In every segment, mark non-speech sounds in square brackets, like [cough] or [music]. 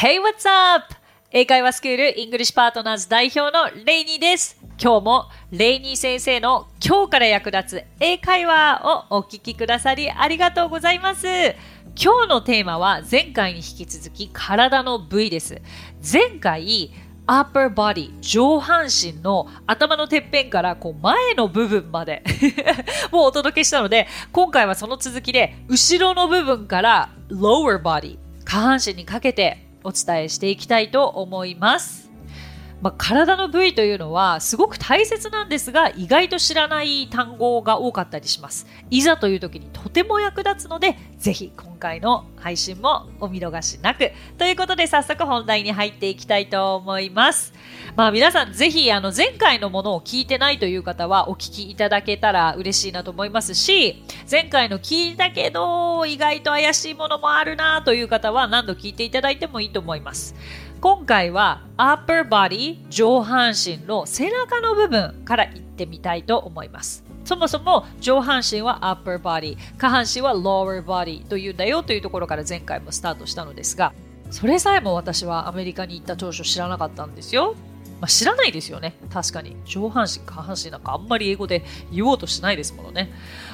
Hey, what's up? 英会話スクールイングリッシュパートナーズ代表のレイニーです。今日もレイニー先生の今日から役立つ英会話をお聞きくださりありがとうございます。今日のテーマは前回に引き続き体の部位です。前回 upper body 上半身の頭のてっぺんからこう前の部分まで [laughs] もうお届けしたので今回はその続きで後ろの部分から lower body 下半身にかけてお伝えしていきたいと思います。まあ、体の部位というのはすごく大切なんですが意外と知らない単語が多かったりします。いざという時にとても役立つのでぜひ今回の配信もお見逃しなく。ということで早速本題に入っていきたいと思います。まあ皆さんぜひあの前回のものを聞いてないという方はお聞きいただけたら嬉しいなと思いますし前回の聞いたけど意外と怪しいものもあるなという方は何度聞いていただいてもいいと思います。今回は upper body 上半身の背中の部分からいってみたいと思います。そもそも上半身は upper body 下半身は lower body というんだよというところから前回もスタートしたのですがそれさえも私はアメリカに行った当初知らなかったんですよ。まあ、知らないですよね。確かに。上半身、下半身なんかあんまり英語で言おうとしないですものね。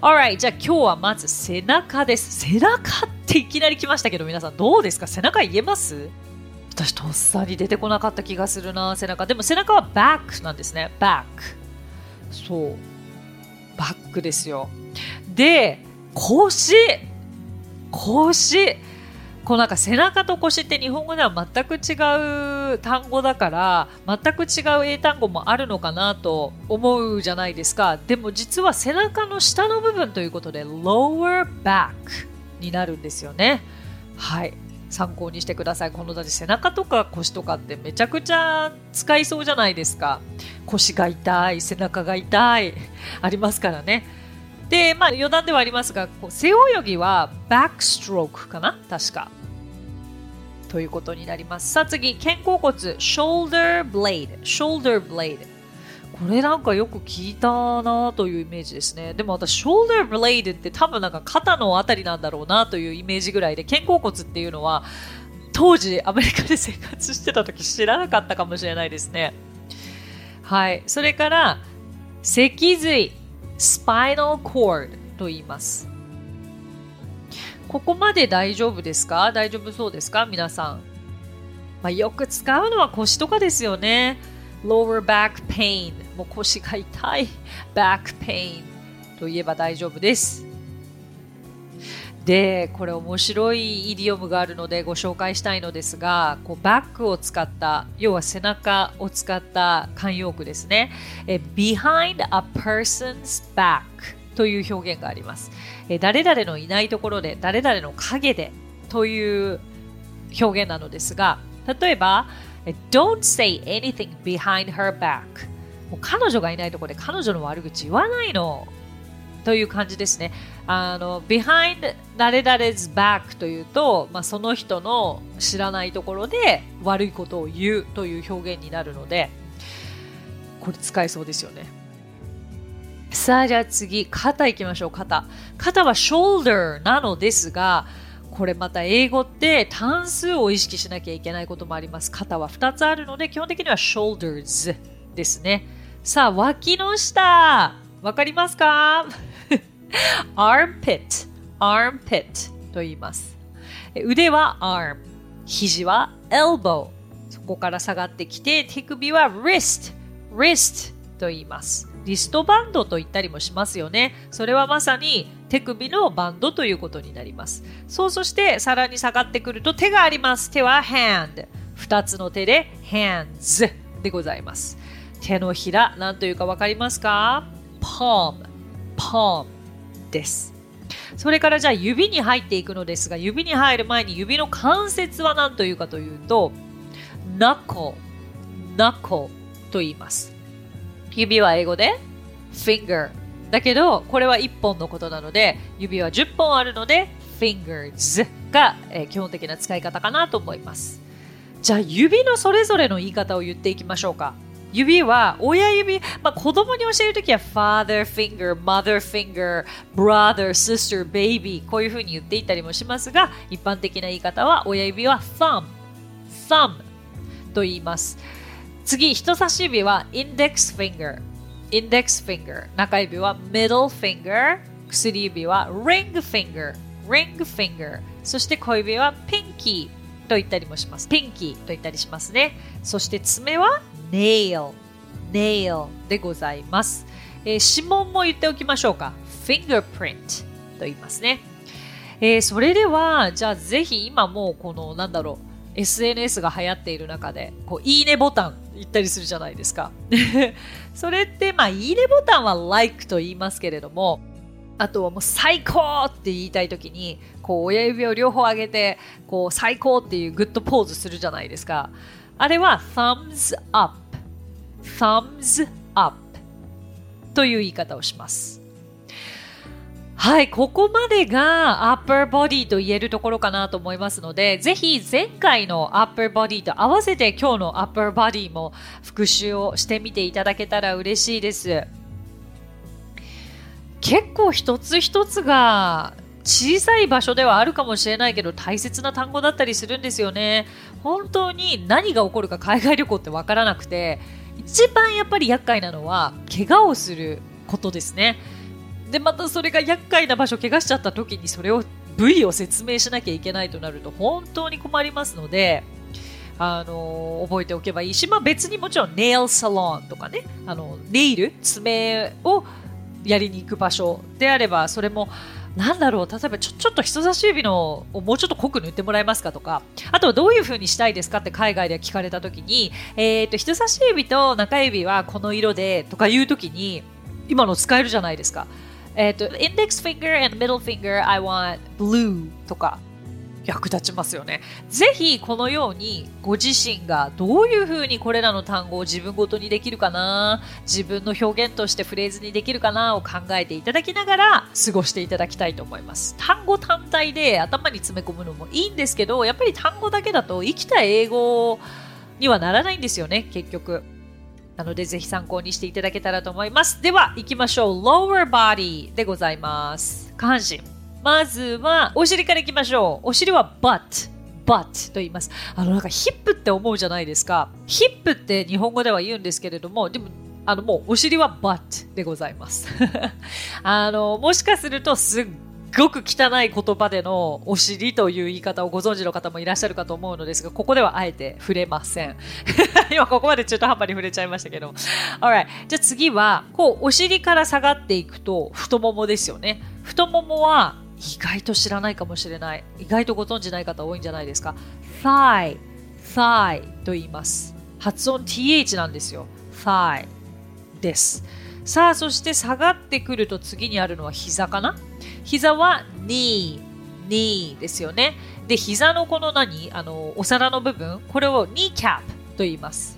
Alright, じゃあ今日はまず背中です。背中っていきなり来ましたけど皆さんどうですか？背中言えます？私とっさに出てこなかった気がするな背中。でも背中はバックなんですね。バック。そう。バックですよ。で腰。腰。こうなんか背中と腰って日本語では全く違う単語だから全く違う英単語もあるのかなと思うじゃないですか。でも実は背中の下の部分ということで lower back になるんですよね。はい。参考にしてください。このだって背中とか腰とかってめちゃくちゃ使いそうじゃないですか。腰が痛い背中が痛いありますからね。でまあ余談ではありますが背泳ぎはバックストロークかな？確か。ということになります。さあ次。肩甲骨。shoulder blade shoulder blade これなんかよく聞いたなというイメージですね。でも私、ショルダーブレイドって多分なんか肩のあたりなんだろうなというイメージぐらいで、肩甲骨っていうのは当時アメリカで生活してた時知らなかったかもしれないですね。はい。それから、脊髄、スパイナルコードと言います。ここまで大丈夫ですか？大丈夫そうですか？皆さん。まあ、よく使うのは腰とかですよね。lower back pain もう腰が痛い。Back pain といえば大丈夫です。でこれ面白いイディオムがあるのでご紹介したいのですがこうバックを使った要は背中を使った慣用句ですね。え behind a person's back という表現があります。え誰々のいないところで誰々の陰でという表現なのですが例えば Don't say anything behind her back. もう彼女がいないところで彼女の悪口言わないの。という感じですね。あの、behind 誰々 's back というと、まあ、その人の知らないところで悪いことを言うという表現になるので、これ使えそうですよね。さあ、じゃあ次、肩いきましょう、肩。肩は shoulder なのですが、これまた英語って単数を意識しなきゃいけないこともあります。肩は2つあるので基本的には shoulders ですね。さあ、脇の下。わかりますか [laughs] ?armpit, armpit と言います。腕は arm、肘は elbow。そこから下がってきて手首は wrist, wrist と言います。リストバンドと言ったりもしますよね。それはまさに手首のバンドということになります。そうそしてさらに下がってくると手があります。手は hand。2つの手で hands でございます。手のひら、何というか分かりますか ?palm。palm です。それからじゃあ指に入っていくのですが、指に入る前に指の関節は何というかというと、knuckle。knuckle と言います。指は英語で finger だけどこれは1本のことなので指は10本あるので fingers が、えー、基本的な使い方かなと思いますじゃあ指のそれぞれの言い方を言っていきましょうか指は親指、まあ、子供に教えるときは father finger, mother finger, brother, sister, baby こういうふうに言っていたりもしますが一般的な言い方は親指は thumb thumb と言います。次、人差し指は index finger。index finger。中指は middle finger。薬指は ring finger。ring finger。そして小指は pinky と言ったりもします。pinky と言ったりしますね。そして爪は nail。nail でございます。えー、指紋も言っておきましょうか。fingerprint と言いますね。えー、それでは、じゃあぜひ今もうこの、なんだろう、SNS が流行っている中で、こう、いいねボタン言ったりするじゃないですか。[laughs] それって、まあ、いいねボタンは like と言いますけれども、あとはもう最高って言いたい時に、こう親指を両方上げて、こう最高っていうグッドポーズするじゃないですか。あれは thumbs up。thumbs up という言い方をします。はい、ここまでが upper body と言えるところかなと思いますので、ぜひ前回の upper body と合わせて今日の upper body も復習をしてみていただけたら嬉しいです。結構一つ一つが小さい場所ではあるかもしれないけど大切な単語だったりするんですよね。本当に何が起こるか海外旅行ってわからなくて、一番やっぱり厄介なのは怪我をすることですね。でまたそれが厄介な場所怪我しちゃった時にそれを部位を説明しなきゃいけないとなると本当に困りますので、あの覚えておけばいいし、まあ、別にもちろんネイルサロンとかねあのネイル爪をやりに行く場所であればそれもなんだろう例えばちょちょっと人差し指のをもうちょっと濃く塗ってもらえますかとかあとはどういうふうにしたいですかって海外で聞かれた時に、えーと人差し指と中指はこの色でとかいう時に今の使えるじゃないですか。えっ、ー、と、index finger and middle finger I want blue とか役立ちますよね。ぜひこのようにご自身がどういうふうにこれらの単語を自分ごとにできるかな、自分の表現としてフレーズにできるかなを考えていただきながら過ごしていただきたいと思います。単語単体で頭に詰め込むのもいいんですけど、やっぱり単語だけだと生きた英語にはならないんですよね、結局。なのでぜひ参考にしていただけたらと思います。では行きましょう。lower body でございます。下半身。まずはお尻から行きましょう。お尻は butt。butt と言います。あのなんかヒップって思うじゃないですか。ヒップって日本語では言うんですけれども、でもあのもうお尻は butt でございます。[laughs] あのもしかするとすっごく汚い言葉でのお尻という言い方をご存知の方もいらっしゃるかと思うのですが、ここではあえて触れません。[laughs] 今ここまで中途半端に触れちゃいましたけど。Alright. じゃあ次は、こう、お尻から下がっていくと、太ももですよね。太ももは意外と知らないかもしれない。意外とご存知ない方多いんじゃないですか。thigh, thigh と言います。発音 th なんですよ。thigh です。さあ、そして下がってくると次にあるのは膝かな？膝は knee, knee ですよね。で、膝のこの何？あの、お皿の部分、これを knee cap と言います。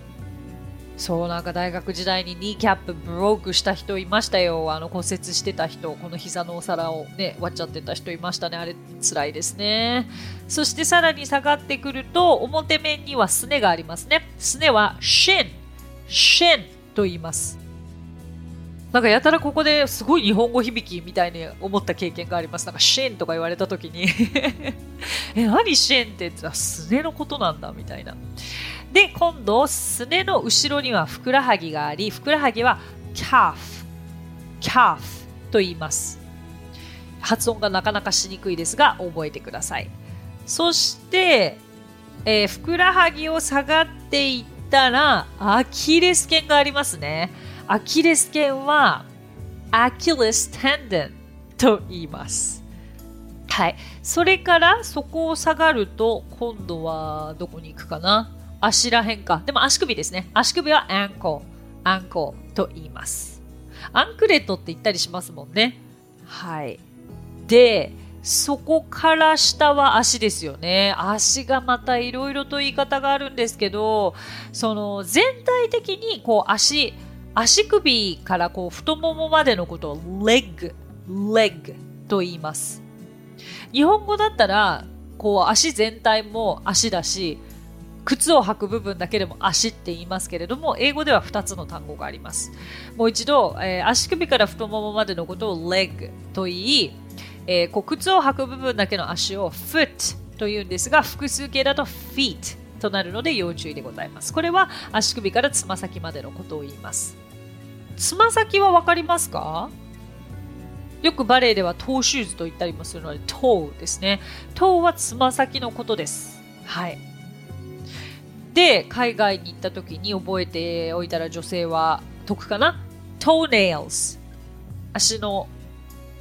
そう、なんか大学時代にニーキャップブロークした人いましたよ。あの骨折してた人、この膝のお皿をね、割っちゃってた人いましたね。あれ、辛いですね。そしてさらに下がってくると、表面にはすねがありますね。すねは shin, shin と言います。なんかやたらここですごい日本語響きみたいに思った経験があります。なんかシェンとか言われた時に [laughs] え、何シェンって？言ったらすねのことなんだみたいな。で、今度、すねの後ろにはふくらはぎがあり、ふくらはぎは calf, calf と言います。発音がなかなかしにくいですが、覚えてください。そして、えー、ふくらはぎを下がっていったら、アキレス腱がありますね。アキレス腱はアキレステンデンと言います。はい。それからそこを下がると今度はどこに行くかな？足らへんか。でも足首ですね。足首はアンコアンコと言います。アンクレットって言ったりしますもんね。はい。で、そこから下は足ですよね。足がまたいろいろと言い方があるんですけど、その全体的にこう足、足首からこう太ももまでのことを leg, leg と言います。日本語だったら、こう足全体も足だし、靴を履く部分だけでも足って言いますけれども、英語では2つの単語があります。もう一度、えー、足首から太ももまでのことを leg と言い、えー、こう靴を履く部分だけの足を foot と言うんですが、複数形だと feet となるので要注意でございます。これは足首からつま先までのことを言います。つま先はわかりますか？よくバレエではトーシューズと言ったりもするので、トーですね。トーはつま先のことです。はい。で、海外に行った時に覚えておいたら女性は得かな ?toenails。足の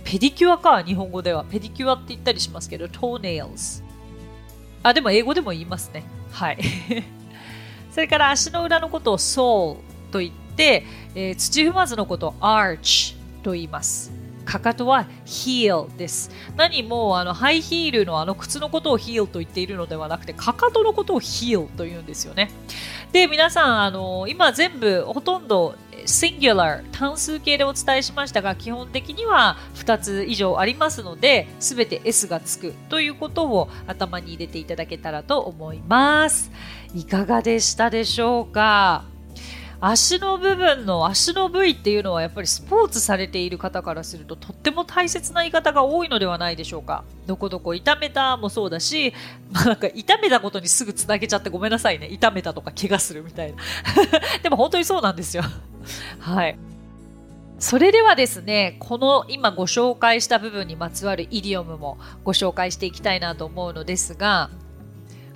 ペディキュアか、日本語では。ペディキュアって言ったりしますけど、toenails。あ、でも英語でも言いますね。はい。[laughs] それから足の裏のことを sole と言って、えー、土踏まずのことを arch と言います。かかとは heel です。何もあのハイヒールのあの靴のことを heel と言っているのではなくて、かかとのことを heel と言うんですよね。で、皆さん、あの今全部ほとんど singular 単数形でお伝えしましたが基本的には2つ以上ありますので全て S がつくということを頭に入れていただけたらと思いますいかがでしたでしょうか？足の部分の足の部位っていうのはやっぱりスポーツされている方からするととっても大切な言い方が多いのではないでしょうか。どこどこ痛めたもそうだし、まあ、なんか痛めたことにすぐつなげちゃってごめんなさいね。痛めたとか怪我するみたいな。[laughs] でも本当にそうなんですよ。[laughs] はい。それではですね、この今ご紹介した部分にまつわるイディオムもご紹介していきたいなと思うのですが、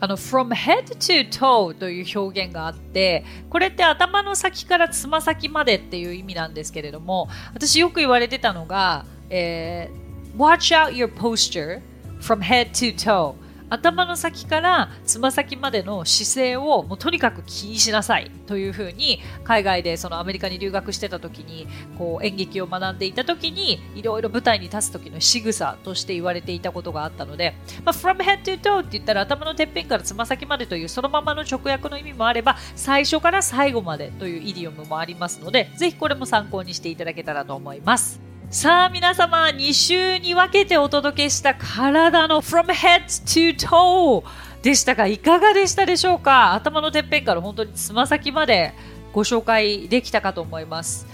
あの from head to toe という表現があってこれって頭の先からつま先までっていう意味なんですけれども私よく言われてたのが、えー、watch out your posture from head to toe. 頭の先からつま先までの姿勢をもうとにかく気にしなさいというふうに海外でそのアメリカに留学してた時にこう演劇を学んでいた時にいろいろ舞台に立つ時の仕草として言われていたことがあったので、まあ、from head to toe って言ったら頭のてっぺんからつま先までというそのままの直訳の意味もあれば最初から最後までというイディオムもありますのでぜひこれも参考にしていただけたらと思います。さあ皆様2週に分けてお届けした体の From Head to Toe でしたがいかがでしたでしょうか？頭のてっぺんから本当につま先までご紹介できたかと思います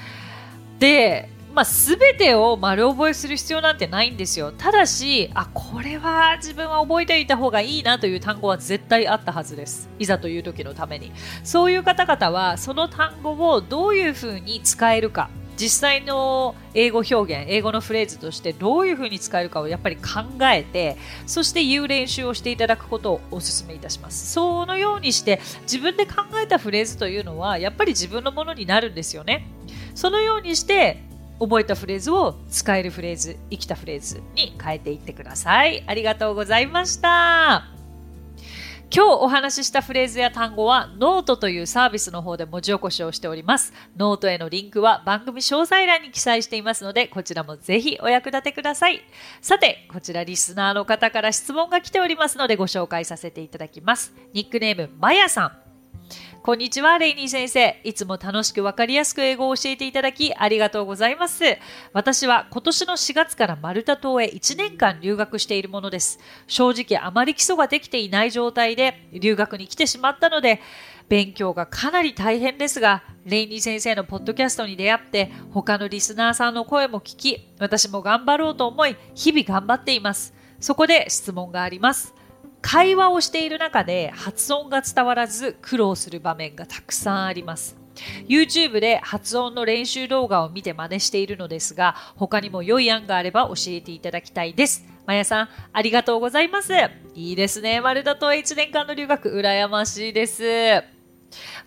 でまあ、全てを丸覚えする必要なんてないんですよ。ただし、あ、これは自分は覚えていた方がいいなという単語は絶対あったはずです。いざという時のために。そういう方々は、その単語をどういうふうに使えるか。実際の英語表現英語のフレーズとしてどういうふうに使えるかをやっぱり考えてそして言う練習をしていただくことをお勧めいたします。そのようにして自分で考えたフレーズというのはやっぱり自分のものになるんですよね。そのようにして覚えたフレーズを使えるフレーズ生きたフレーズに変えていってください。ありがとうございました。今日お話ししたフレーズや単語はノートというサービスの方で文字起こしをしております。ノートへのリンクは番組詳細欄に記載していますので、こちらもぜひお役立てください。さて、こちらリスナーの方から質問が来ておりますのでご紹介させていただきます。ニックネーム、まやさん。こんにちは、レイニー先生。いつも楽しくわかりやすく英語を教えていただき、ありがとうございます。私は今年の4月からマルタ島へ1年間留学しているものです。正直あまり基礎ができていない状態で留学に来てしまったので、勉強がかなり大変ですが、レイニー先生のポッドキャストに出会って、他のリスナーさんの声も聞き、私も頑張ろうと思い、日々頑張っています。そこで質問があります。会話をしている中で発音が伝わらず苦労する場面がたくさんあります。YouTube で発音の練習動画を見て真似しているのですが、他にも良い案があれば教えていただきたいです。まやさん、ありがとうございます。いいですね。マルタと1年間の留学、羨ましいです。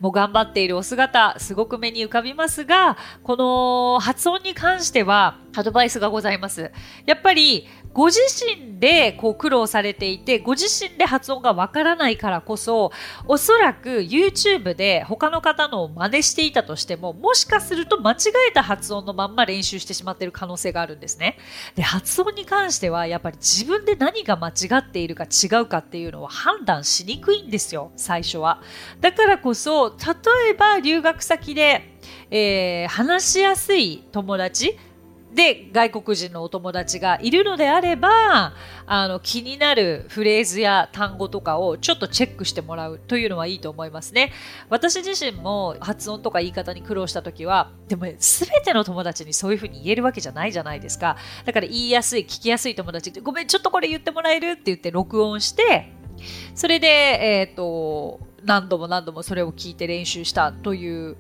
もう頑張っているお姿、すごく目に浮かびますが、この発音に関してはアドバイスがございます。やっぱりご自身でこう苦労されていて、ご自身で発音がわからないからこそ、おそらく YouTube で他の方のを真似していたとしても、もしかすると間違えた発音のまんま練習してしまっている可能性があるんですね。で、発音に関してはやっぱり自分で何が間違っているか違うかっていうのは判断しにくいんですよ、最初は。だからこそ、例えば留学先で、えー、話しやすい友達、で外国人のお友達がいるのであればあの気になるフレーズや単語とかをちょっとチェックしてもらうというのはいいと思いますね。私自身も発音とか言い方に苦労した時はでも全ての友達にそういうふうに言えるわけじゃないじゃないですか。だから言いやすい聞きやすい友達ってごめんちょっとこれ言ってもらえるって言って録音してそれで、えっ、ー、と何度も何度もそれを聞いて練習したという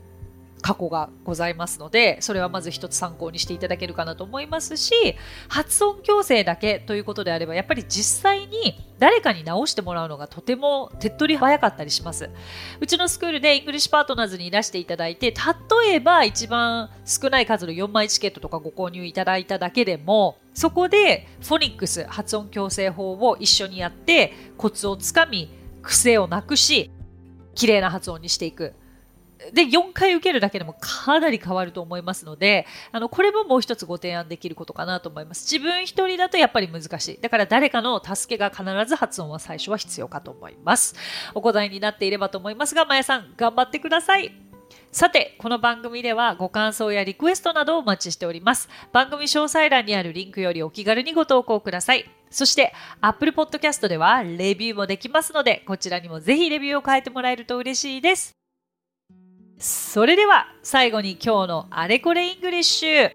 過去がございますので、それはまず一つ参考にしていただけるかなと思いますし、発音矯正だけということであれば、やっぱり実際に誰かに直してもらうのがとても手っ取り早かったりします。うちのスクールでイングリッシュパートナーズにいらしていただいて、例えば一番少ない数の4枚チケットとかご購入いただいただけでも、そこでフォニックス発音矯正法を一緒にやってコツをつかみ癖をなくし綺麗な発音にしていくで、4回受けるだけでもかなり変わると思いますので、あの、これももう一つご提案できることかなと思います。自分一人だとやっぱり難しい。だから誰かの助けが必ず発音は最初は必要かと思います。お答えになっていればと思いますが、まやさん、頑張ってください。さて、この番組ではご感想やリクエストなどをお待ちしております。番組詳細欄にあるリンクよりお気軽にご投稿ください。そして、Apple Podcast ではレビューもできますので、こちらにもぜひレビューを書いてもらえると嬉しいです。それでは最後に今日のあれこれイングリッシュ。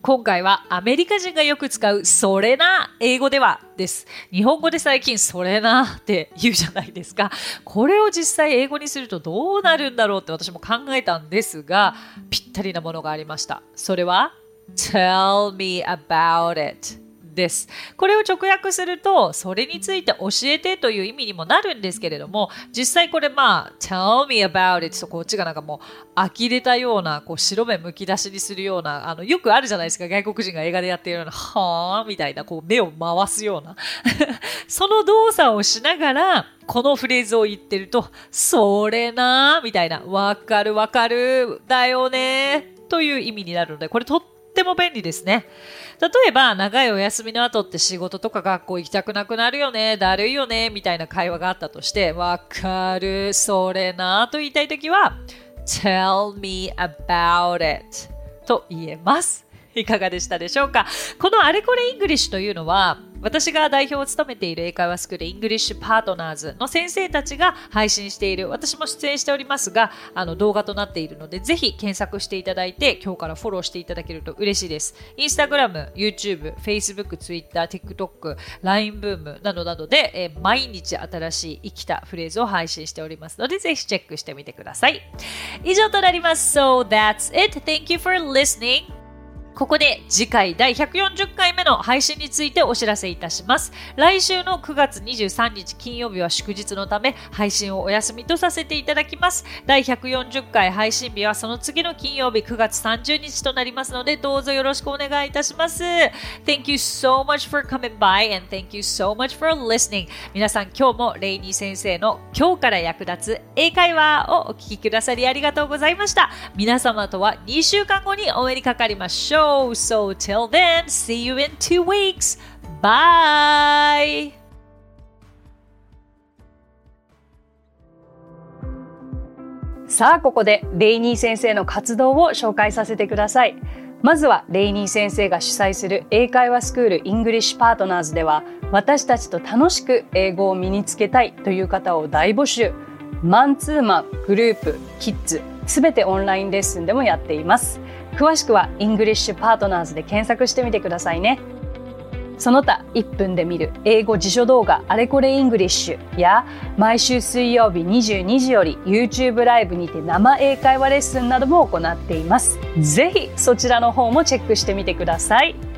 今回はアメリカ人がよく使うそれな英語ではです。日本語で最近それなって言うじゃないですか。これを実際英語にするとどうなるんだろうって私も考えたんですが、ぴったりなものがありました。それは Tell me about it です。これを直訳すると、それについて教えてという意味にもなるんですけれども、実際これまあ、tell me about it とこっちがなんかもう、呆れたような、こう白目むき出しにするような、あの、よくあるじゃないですか、外国人が映画でやっているような、はぁみたいな、こう目を回すような。[laughs] その動作をしながら、このフレーズを言ってると、それなみたいな、わかるわかる、だよねという意味になるので、これとっても便利ですね。例えば、長いお休みの後って仕事とか学校行きたくなくなるよね、だるいよね、みたいな会話があったとして、わかる、それな、と言いたいときは、tell me about it と言えます。いかがでしたでしょうか？このあれこれイングリッシュというのは、私が代表を務めている英会話スクールイングリッシュパートナーズの先生たちが配信している、私も出演しておりますが、あの動画となっているので、ぜひ検索していただいて、今日からフォローしていただけると嬉しいです。インスタグラム、YouTube、Facebook、Twitter、TikTok、LINE ブームなどなどで、えー、毎日新しい生きたフレーズを配信しておりますので、ぜひチェックしてみてください。以上となります。So that's it. Thank you for listening. ここで次回第140回目の配信についてお知らせいたします。来週の9月23日金曜日は祝日のため配信をお休みとさせていただきます。第140回配信日はその次の金曜日9月30日となりますのでどうぞよろしくお願いいたします。Thank you so much for coming by and thank you so much for listening. 皆さん今日もレイニー先生の今日から役立つ英会話をお聞きくださりありがとうございました。皆様とは2週間後にお目にかかりましょう。So till then, see you in two weeks. Bye. さあここでレイニー先生の活動を紹介させてくださいまずはレイニー先生が主催する英会話スクールイングリッシュパートナーズでは私たちと楽しく英語を身につけたいという方を大募集マンツーマングループキッズすべてオンラインレッスンでもやっています詳しくはイングリッシュパートナーズで検索してみてくださいね。その他1分で見る英語辞書動画あれこれイングリッシュや毎週水曜日22時より YouTube ライブにて生英会話レッスンなども行っています。ぜひそちらの方もチェックしてみてください。